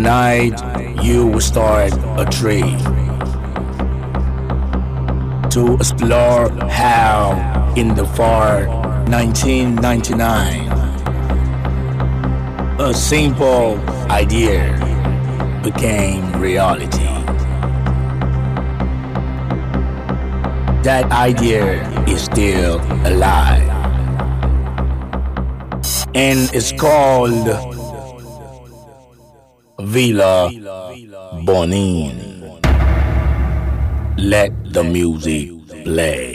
Tonight you will start a tree to explore how in the far 1999 a simple idea became reality. That idea is still alive. And it's called Villa Bonin. Let the music play.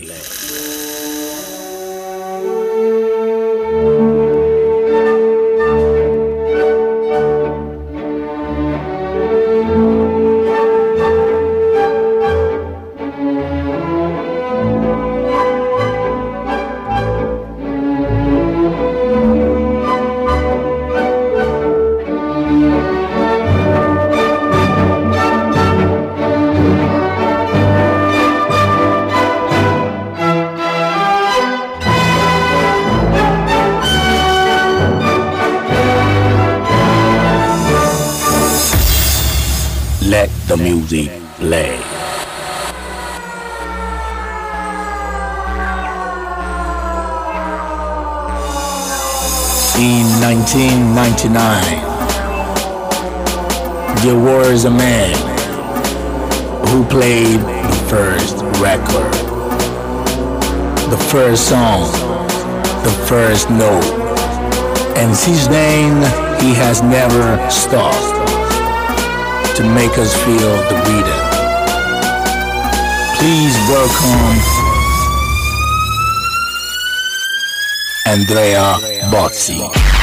1999, there was a man who played the first record, the first song, the first note, and since then he has never stopped to make us feel the rhythm. Please welcome Andrea Bozzi.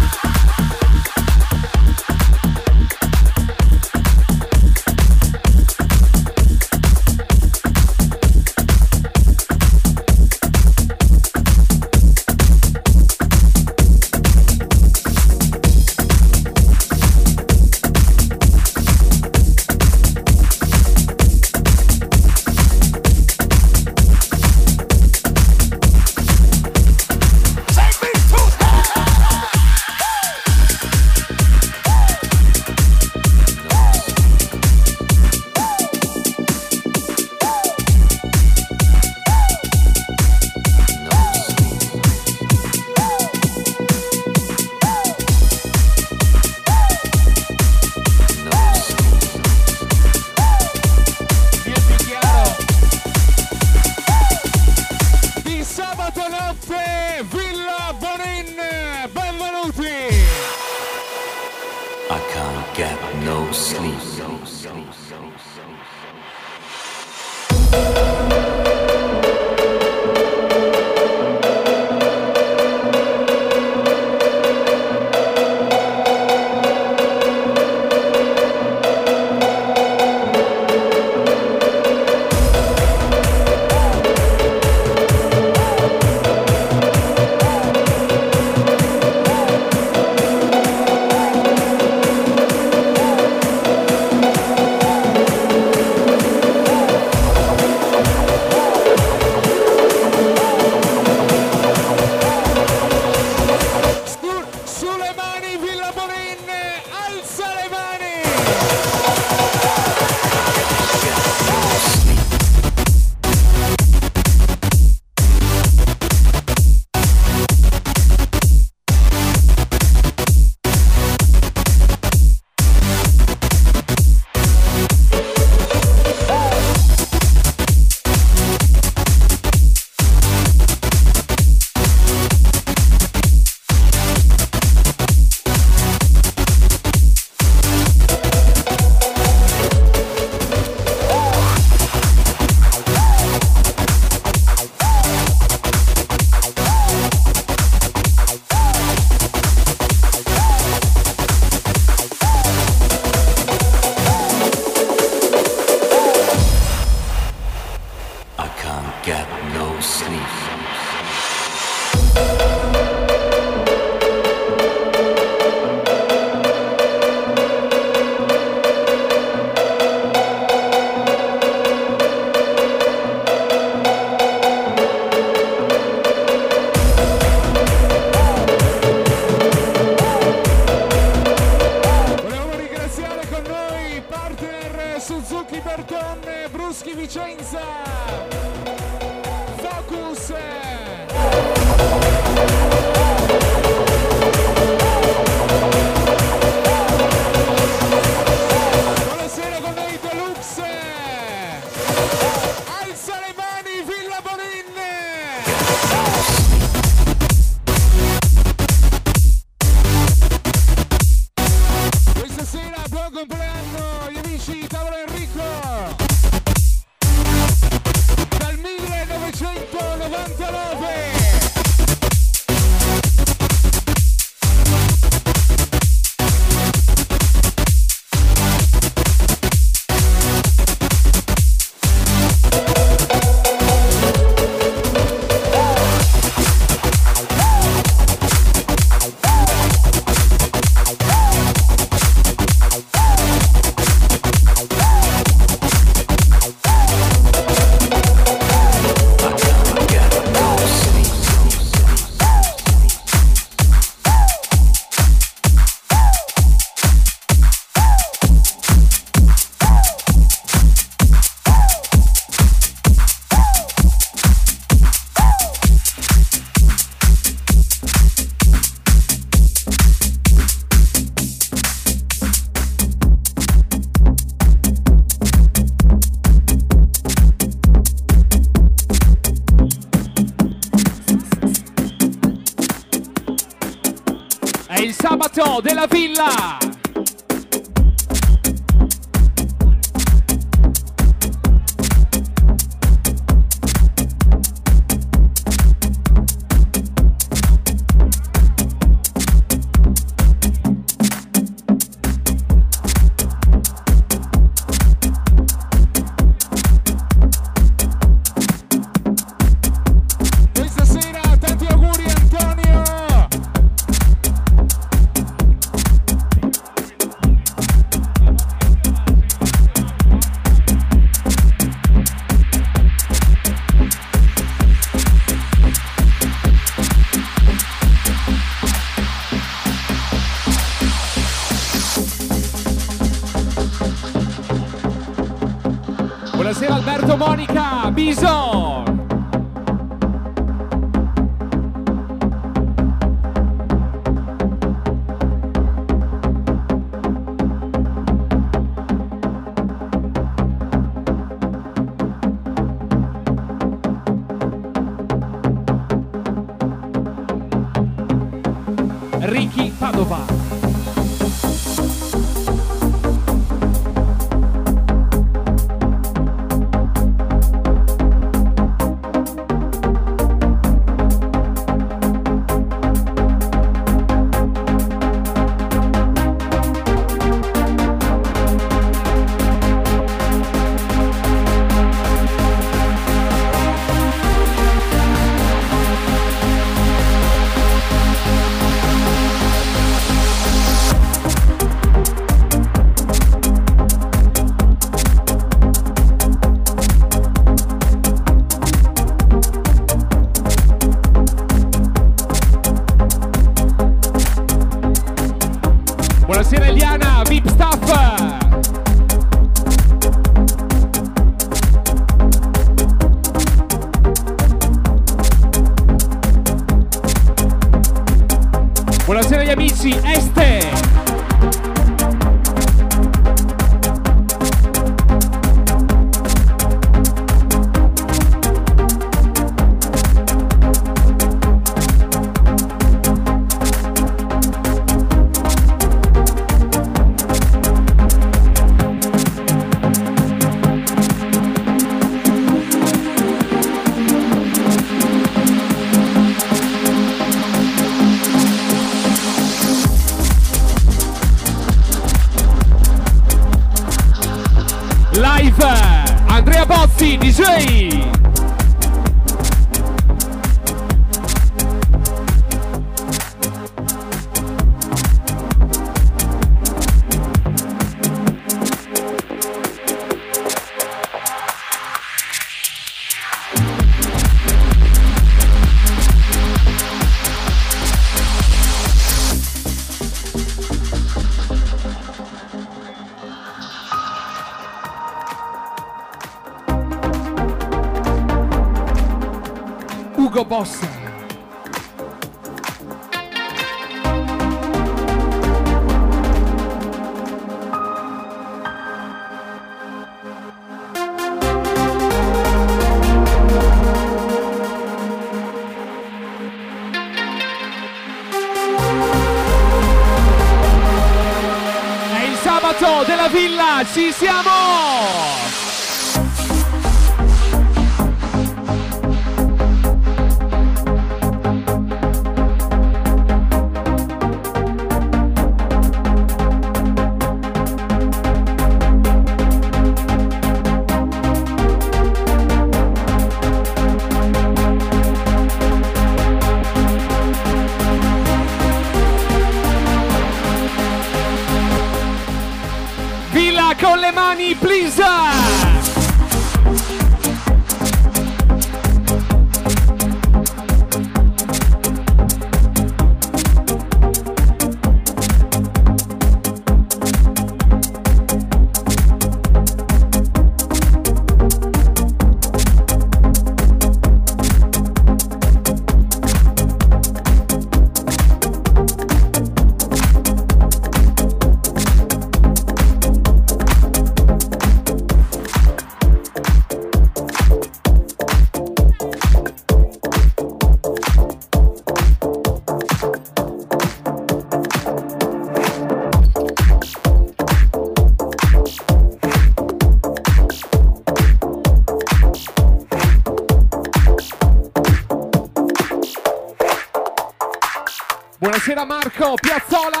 Marco Piazzola!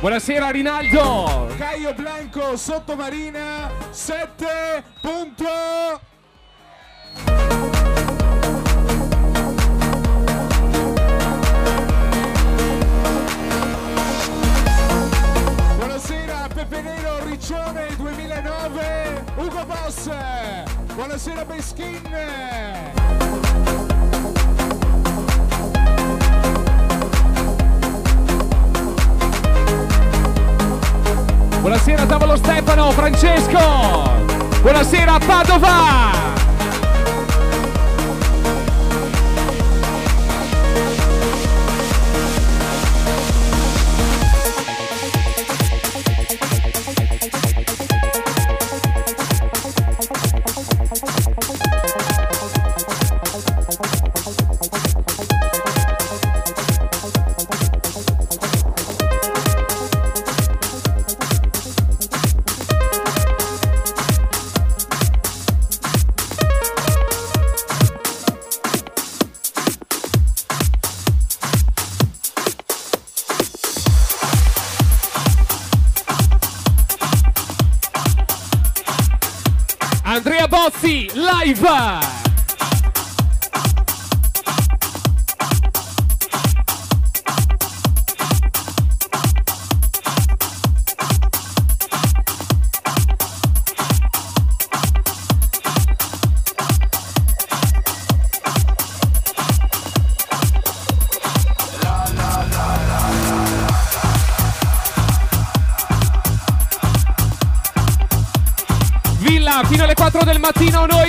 Buonasera Rinaldo. Caio Blanco sottomarina 7 Stefano, Francesco. Buonasera a Padova. Rave! fino alle vai, del mattino no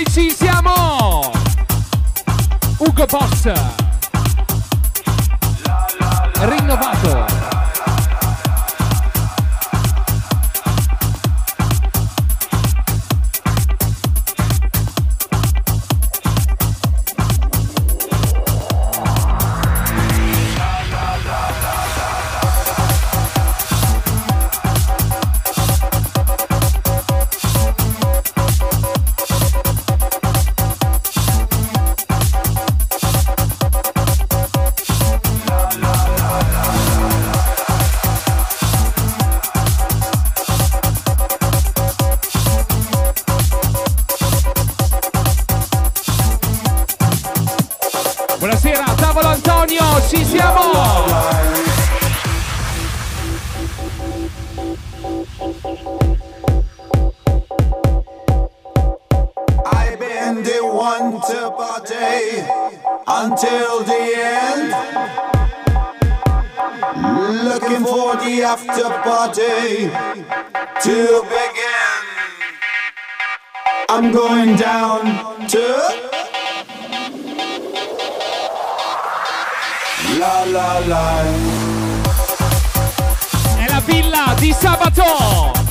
to begin. I'm going down to la la la. È la villa di Sabato.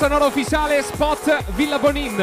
Sonora ufficiale Spot Villa Bonin.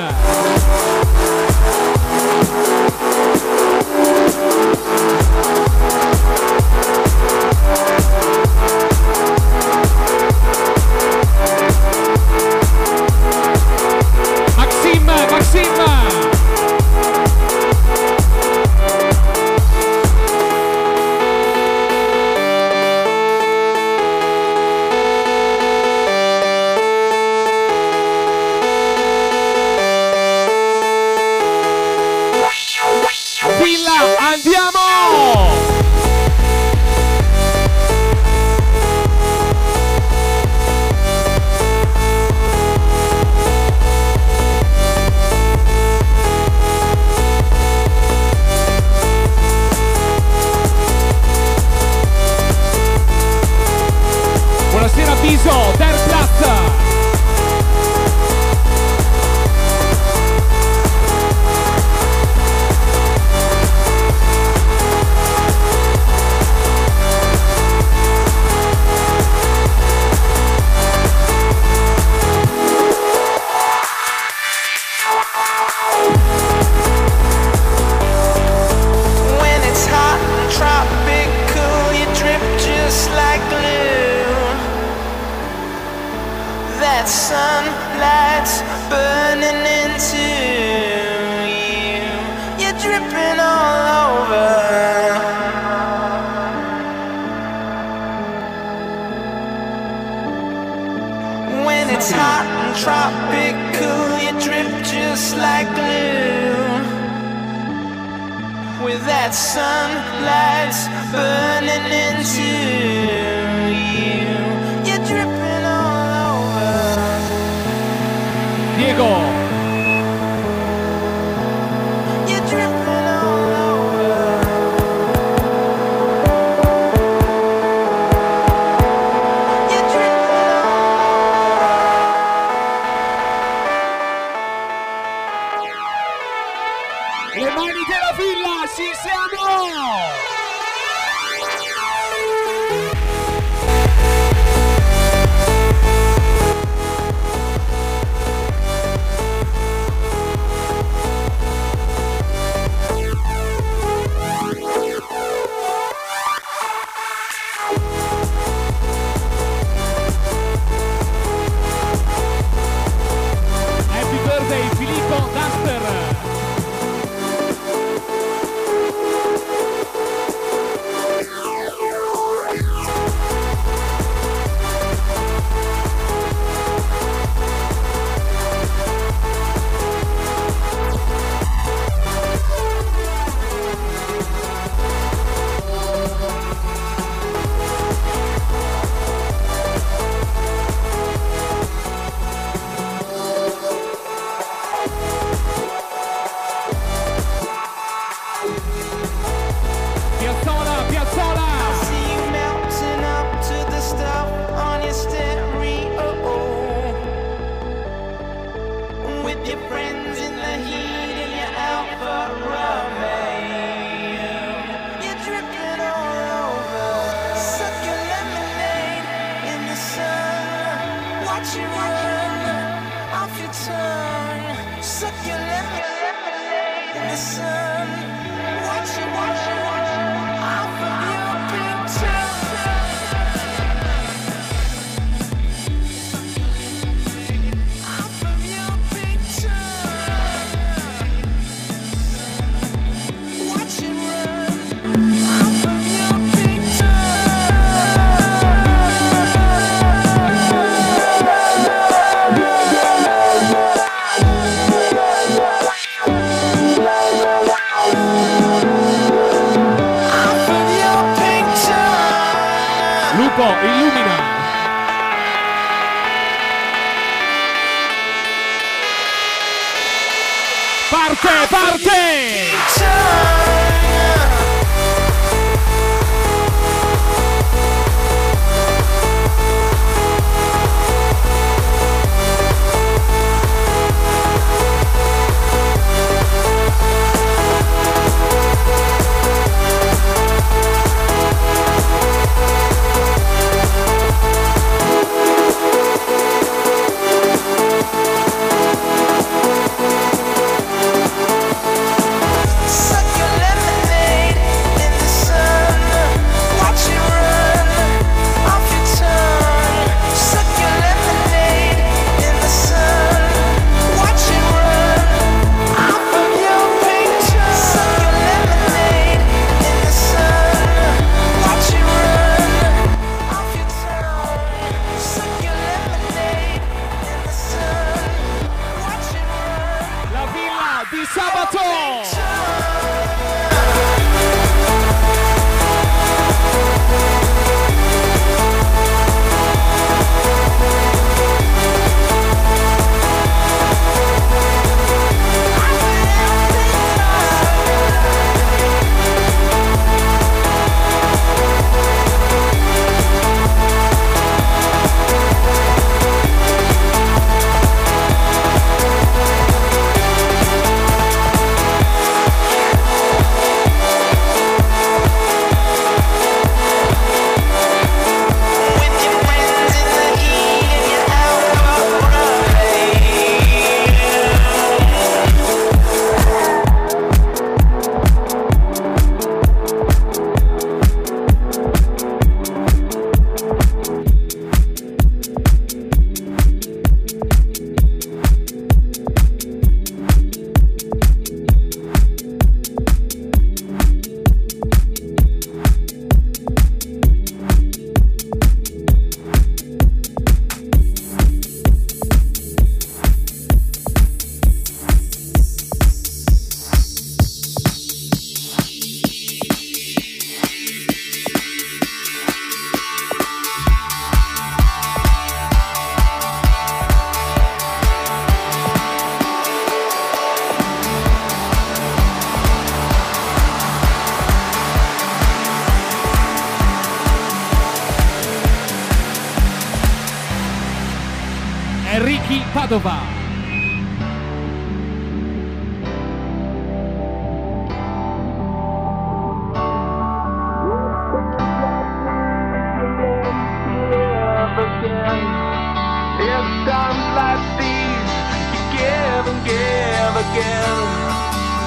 Padova.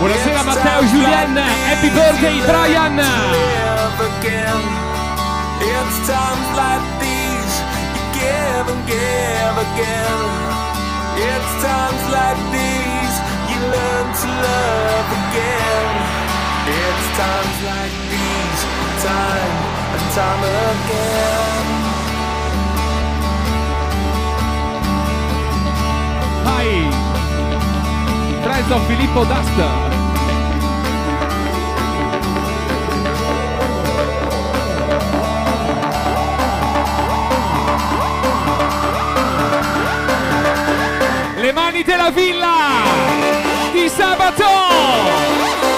Buonasera Matteo Julien, happy birthday Brian! It's times like these you give and give again. It's times like these you learn to love again. It's times like these, time and time again. Hi! Friends of Filippo Dust. Le mani della villa di sabato!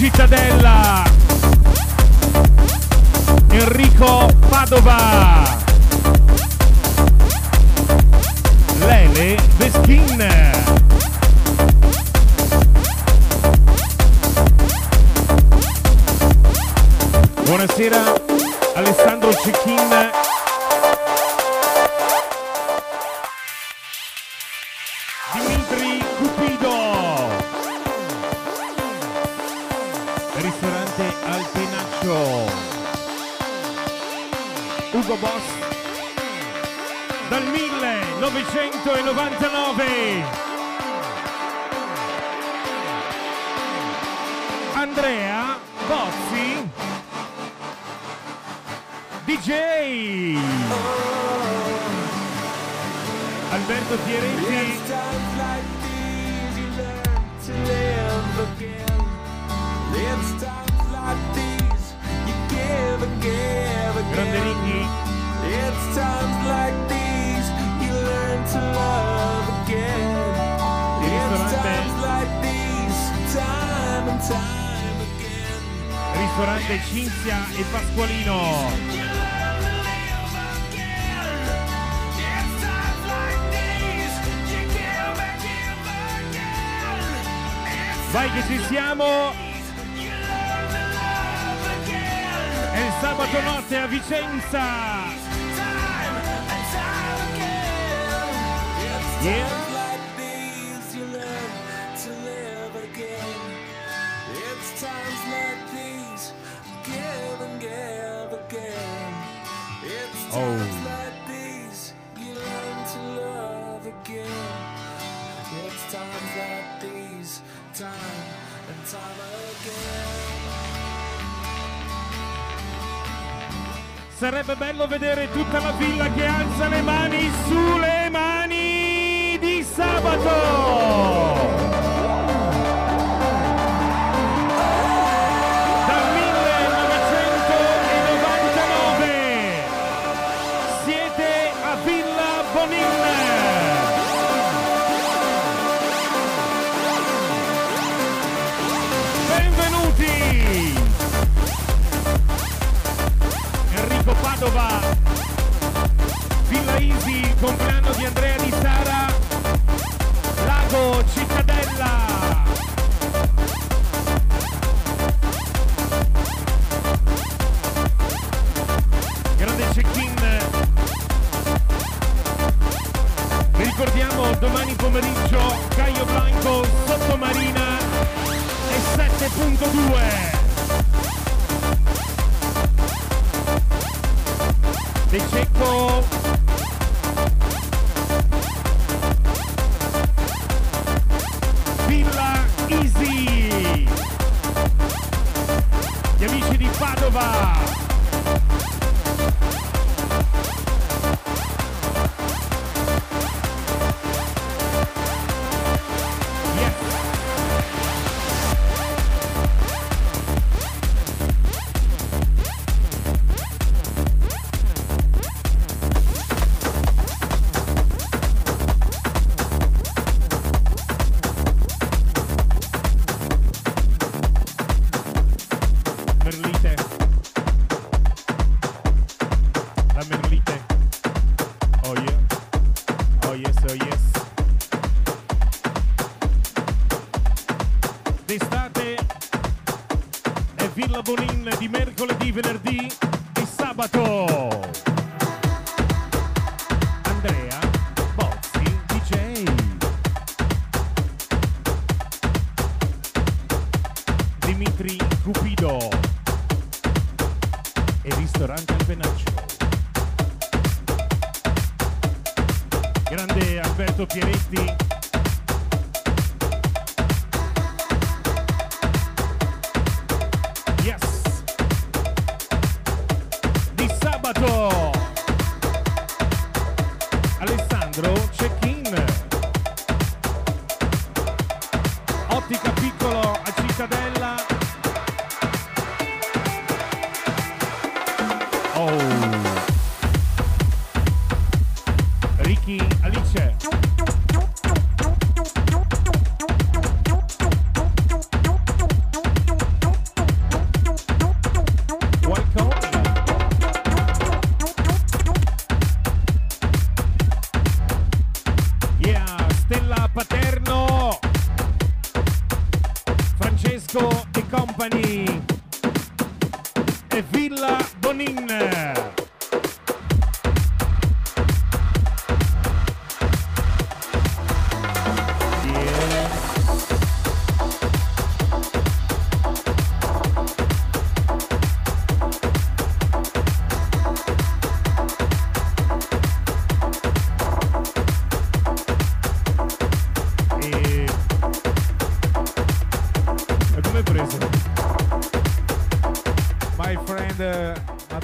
Cittadella. Dal 1999. Andrea Bozzi. DJ. Alberto Fieretti. Grande. Ricky. It's times like these Ristorante Cinzia e Pasqualino. Vai che ci siamo. È il sabato notte a Vicenza. Yeah. Sarebbe bello vedere tutta la villa che alza le mani sulle Padova, Villa Easy, il compleanno di Andrea Di Sara, Lago Cittadella. Grande check-in. Ricordiamo domani pomeriggio Caio Blanco Sottomarina e 7.2.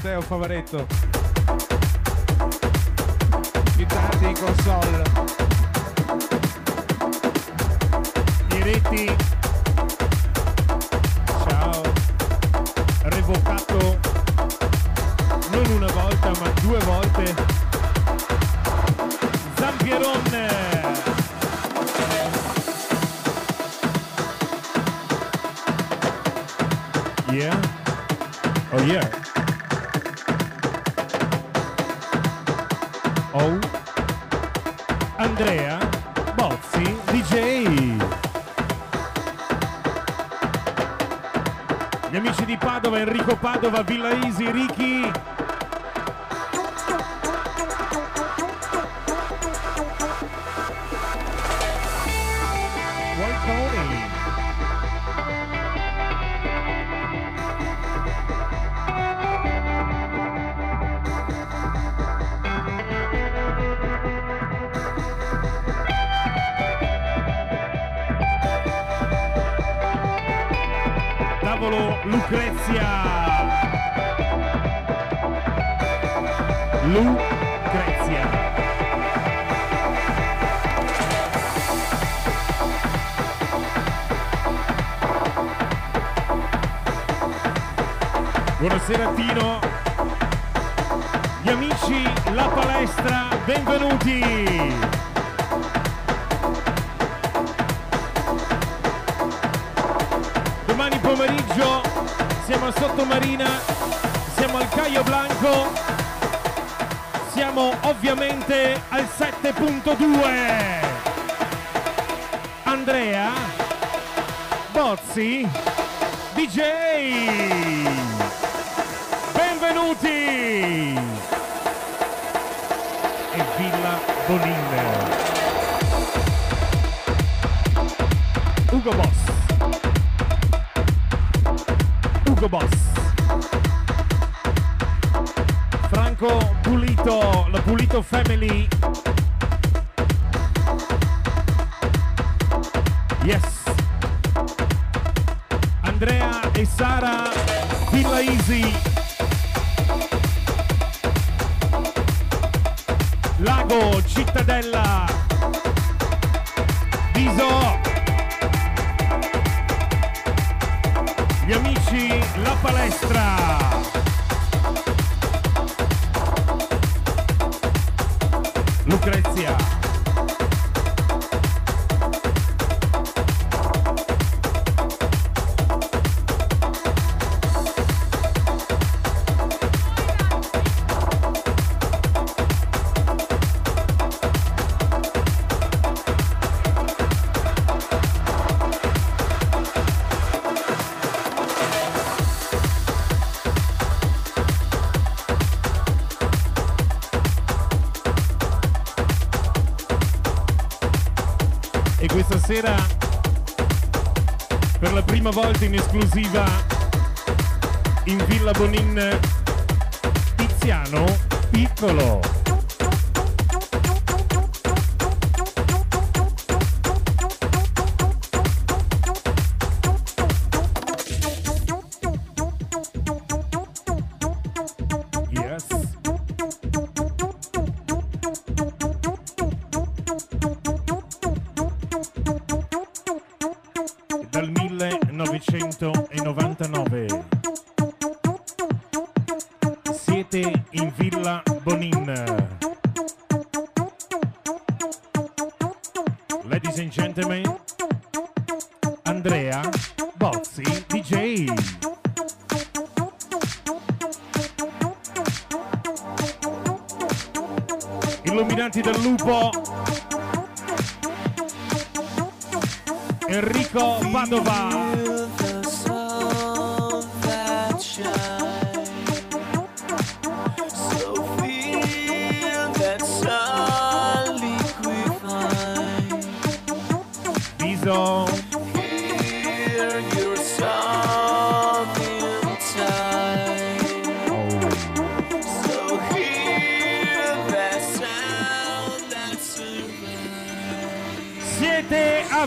Matteo Favaretto. Chitarri in console. Córdoba Vila 2 Andrea Bozzi DJ Benvenuti. E Villa Bonin. Ugo Boss. Ugo Boss. Franco Pulito, la Pulito Family. Yes. Andrea e Sara Villaisi. Lago, Cittadella. Viso. Gli amici, la palestra. E questa sera, per la prima volta in esclusiva, in Villa Bonin,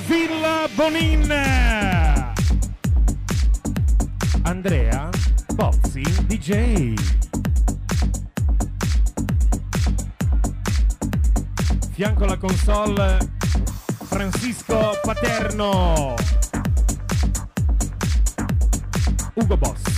Villa Bonin. Andrea Bozzi DJ. Fianco alla console Francisco Paterno. Ugo Boss.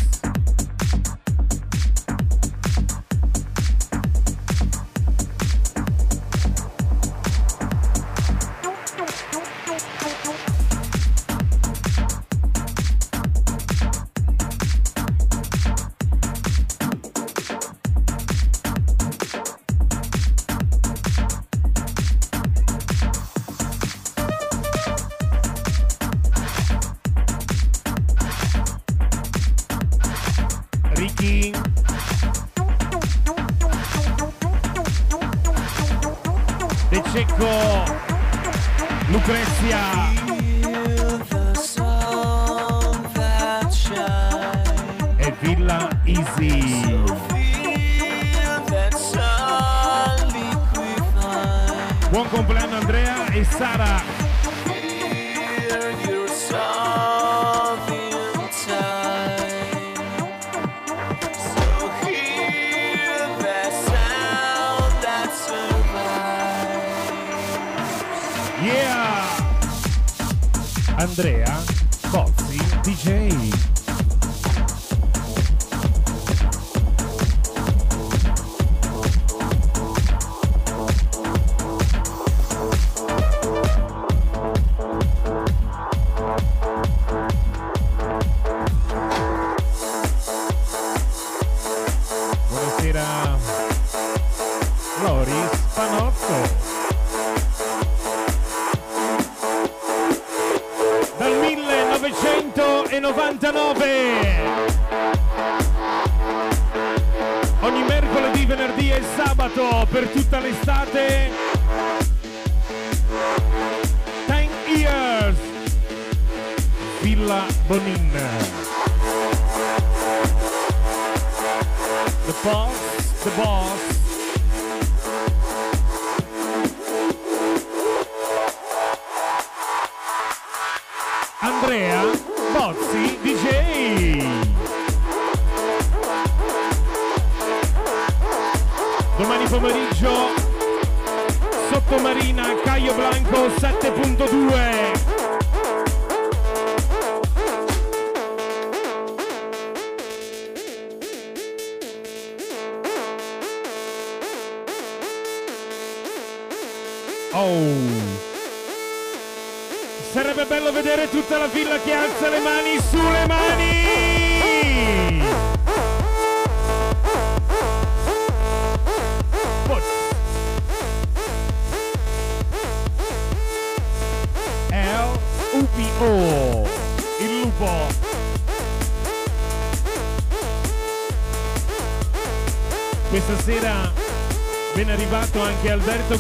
The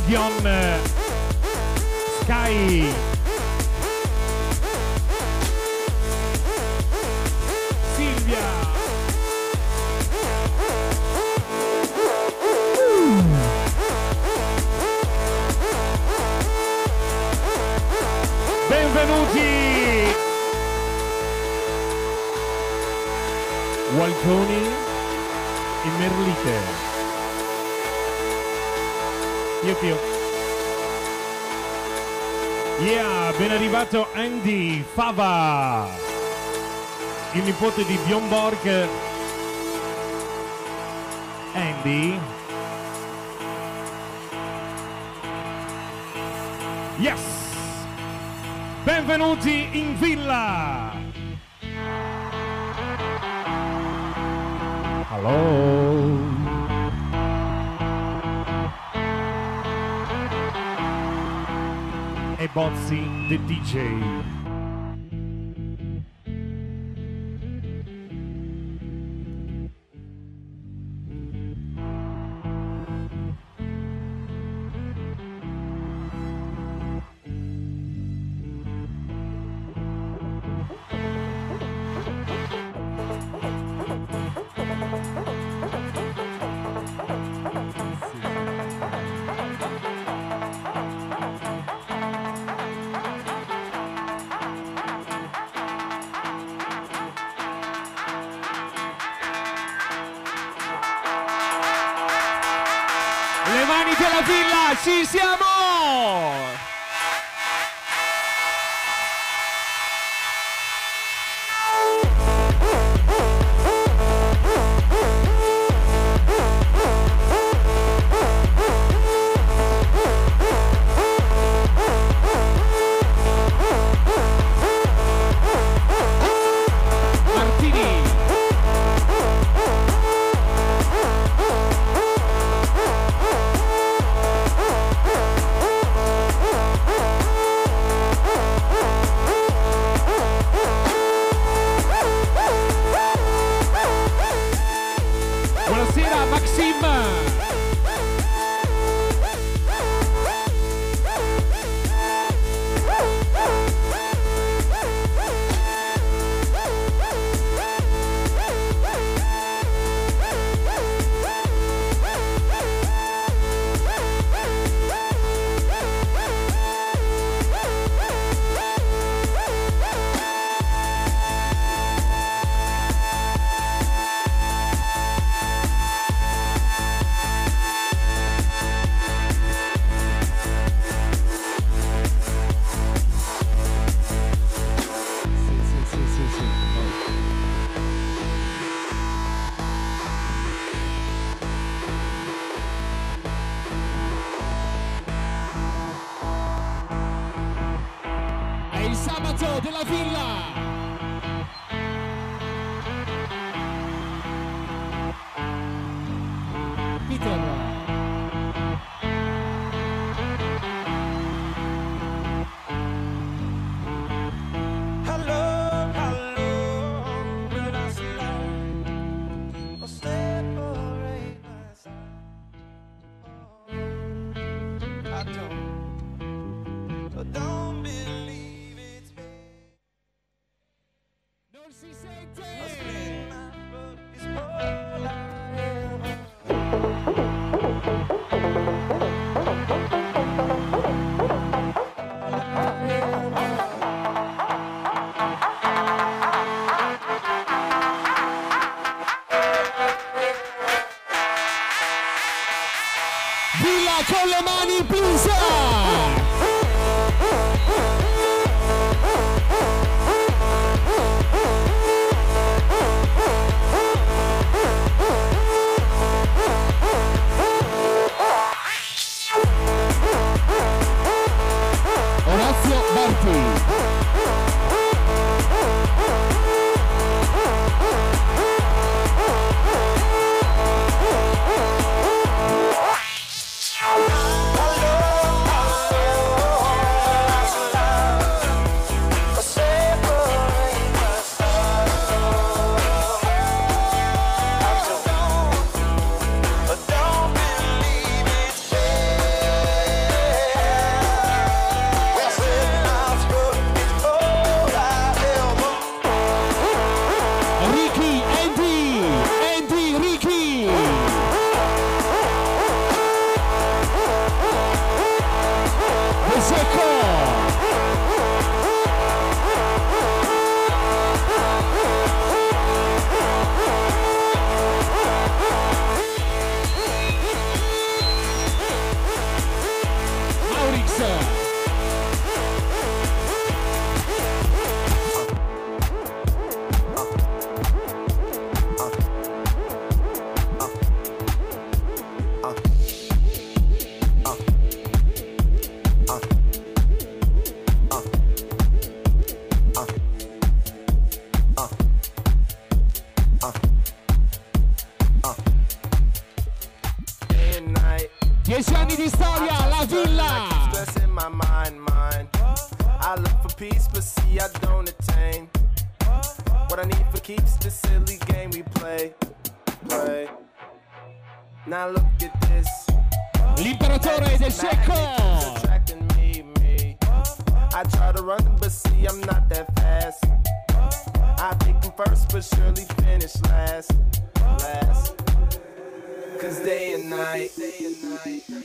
Guión il nipote di Bjorn Borg, Andy. Yes! Benvenuti in villa! Hello! E Bozzi, the DJ. mani della villa, ci siamo! Cause day and night,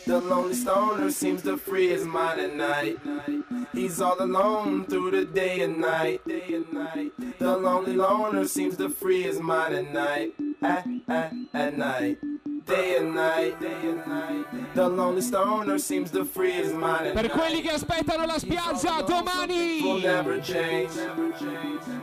the lonely stoner seems to free his mind at night. He's all alone through the day and night. The lonely loner seems to free his mind at night. At, at, at night. Day and night, day and night. The lonely stoner seems to free his mind at Per night. quelli che aspettano la spiaggia will domani. never change.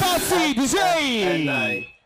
F-I-C, DJ.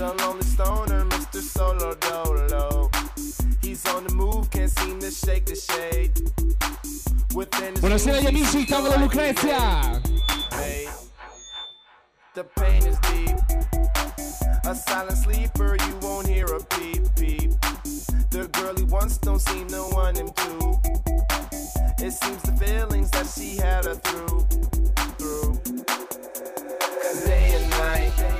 The lonely stoner, Mr. Solo Dolo. He's on the move, can't seem to shake the shade. Within his Buonasera agli amici, Lucrezia! he made. The pain is deep. A silent sleeper, you won't hear a peep peep. The girl he wants don't seem to want him to. It seems the feelings that she had her through, through. Cause day and night,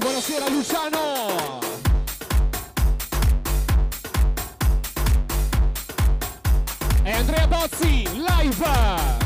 Buonasera Luciano. E Andrea Bozzi, live.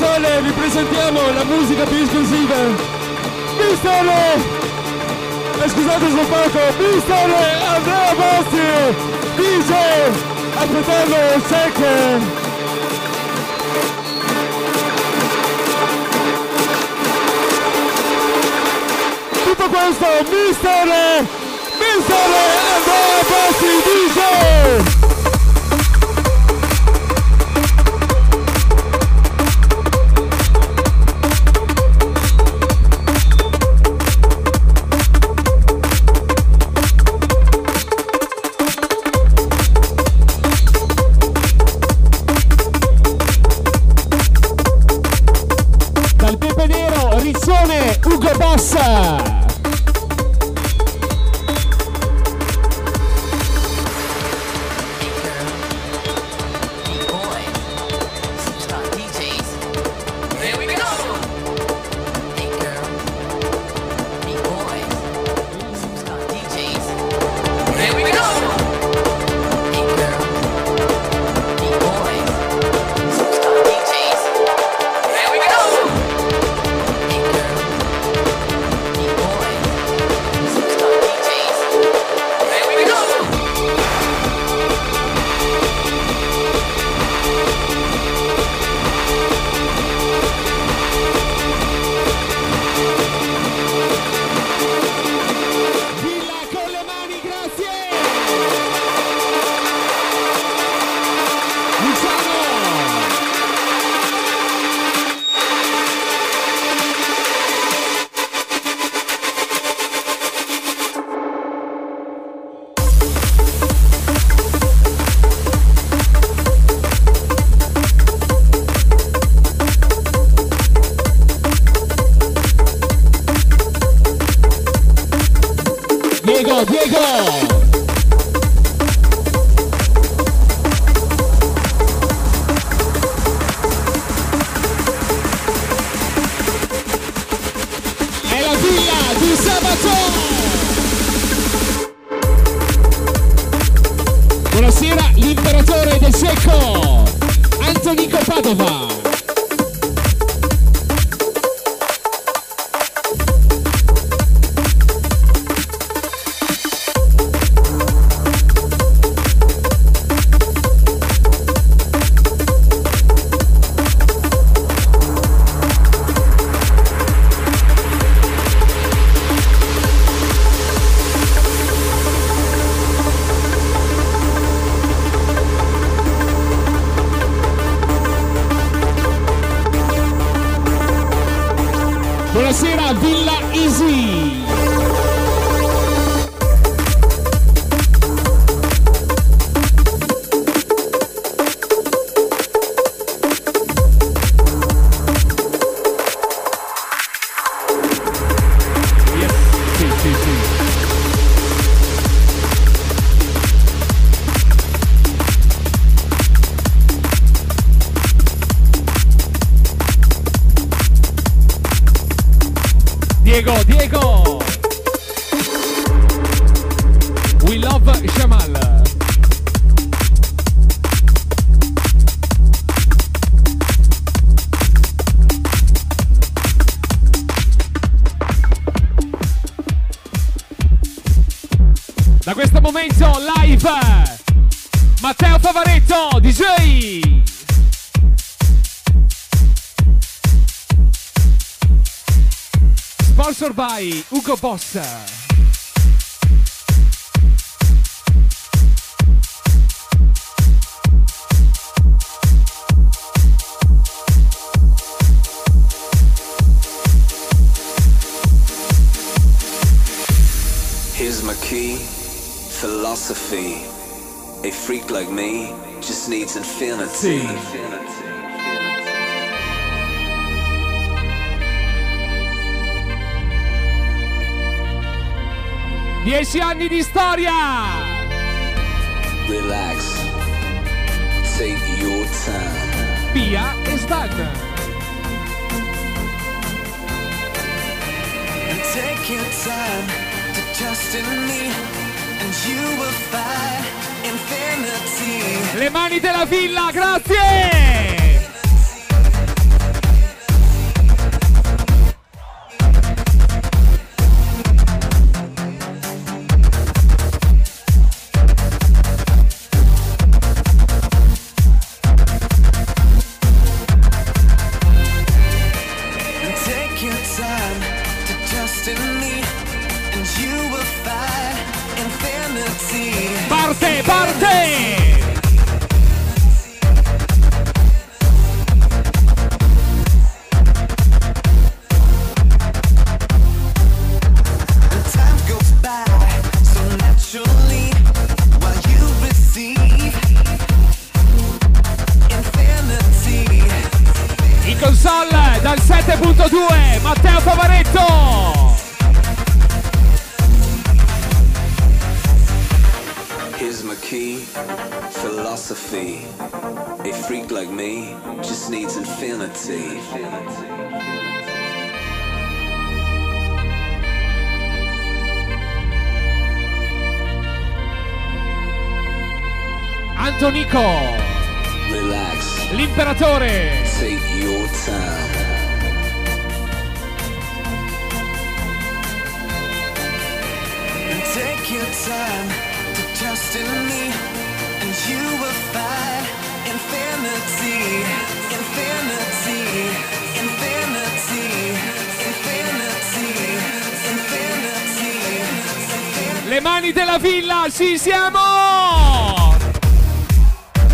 Pistole, vi presentiamo la musica più esclusiva. Pistole! E eh, scusate sul poco, Pistole, Andrea Bossi Dice a fratello Secche. Tutto questo, Mistore, Mistore, Andrea Bosti, DJ! bossa. Here's my key, philosophy. A freak like me just needs infinity. infinity. Dieci anni di storia! Relax. Take your time. Pia e Stan. Take your time to trust in me and you will find infinity. Le mani della villa, grazie!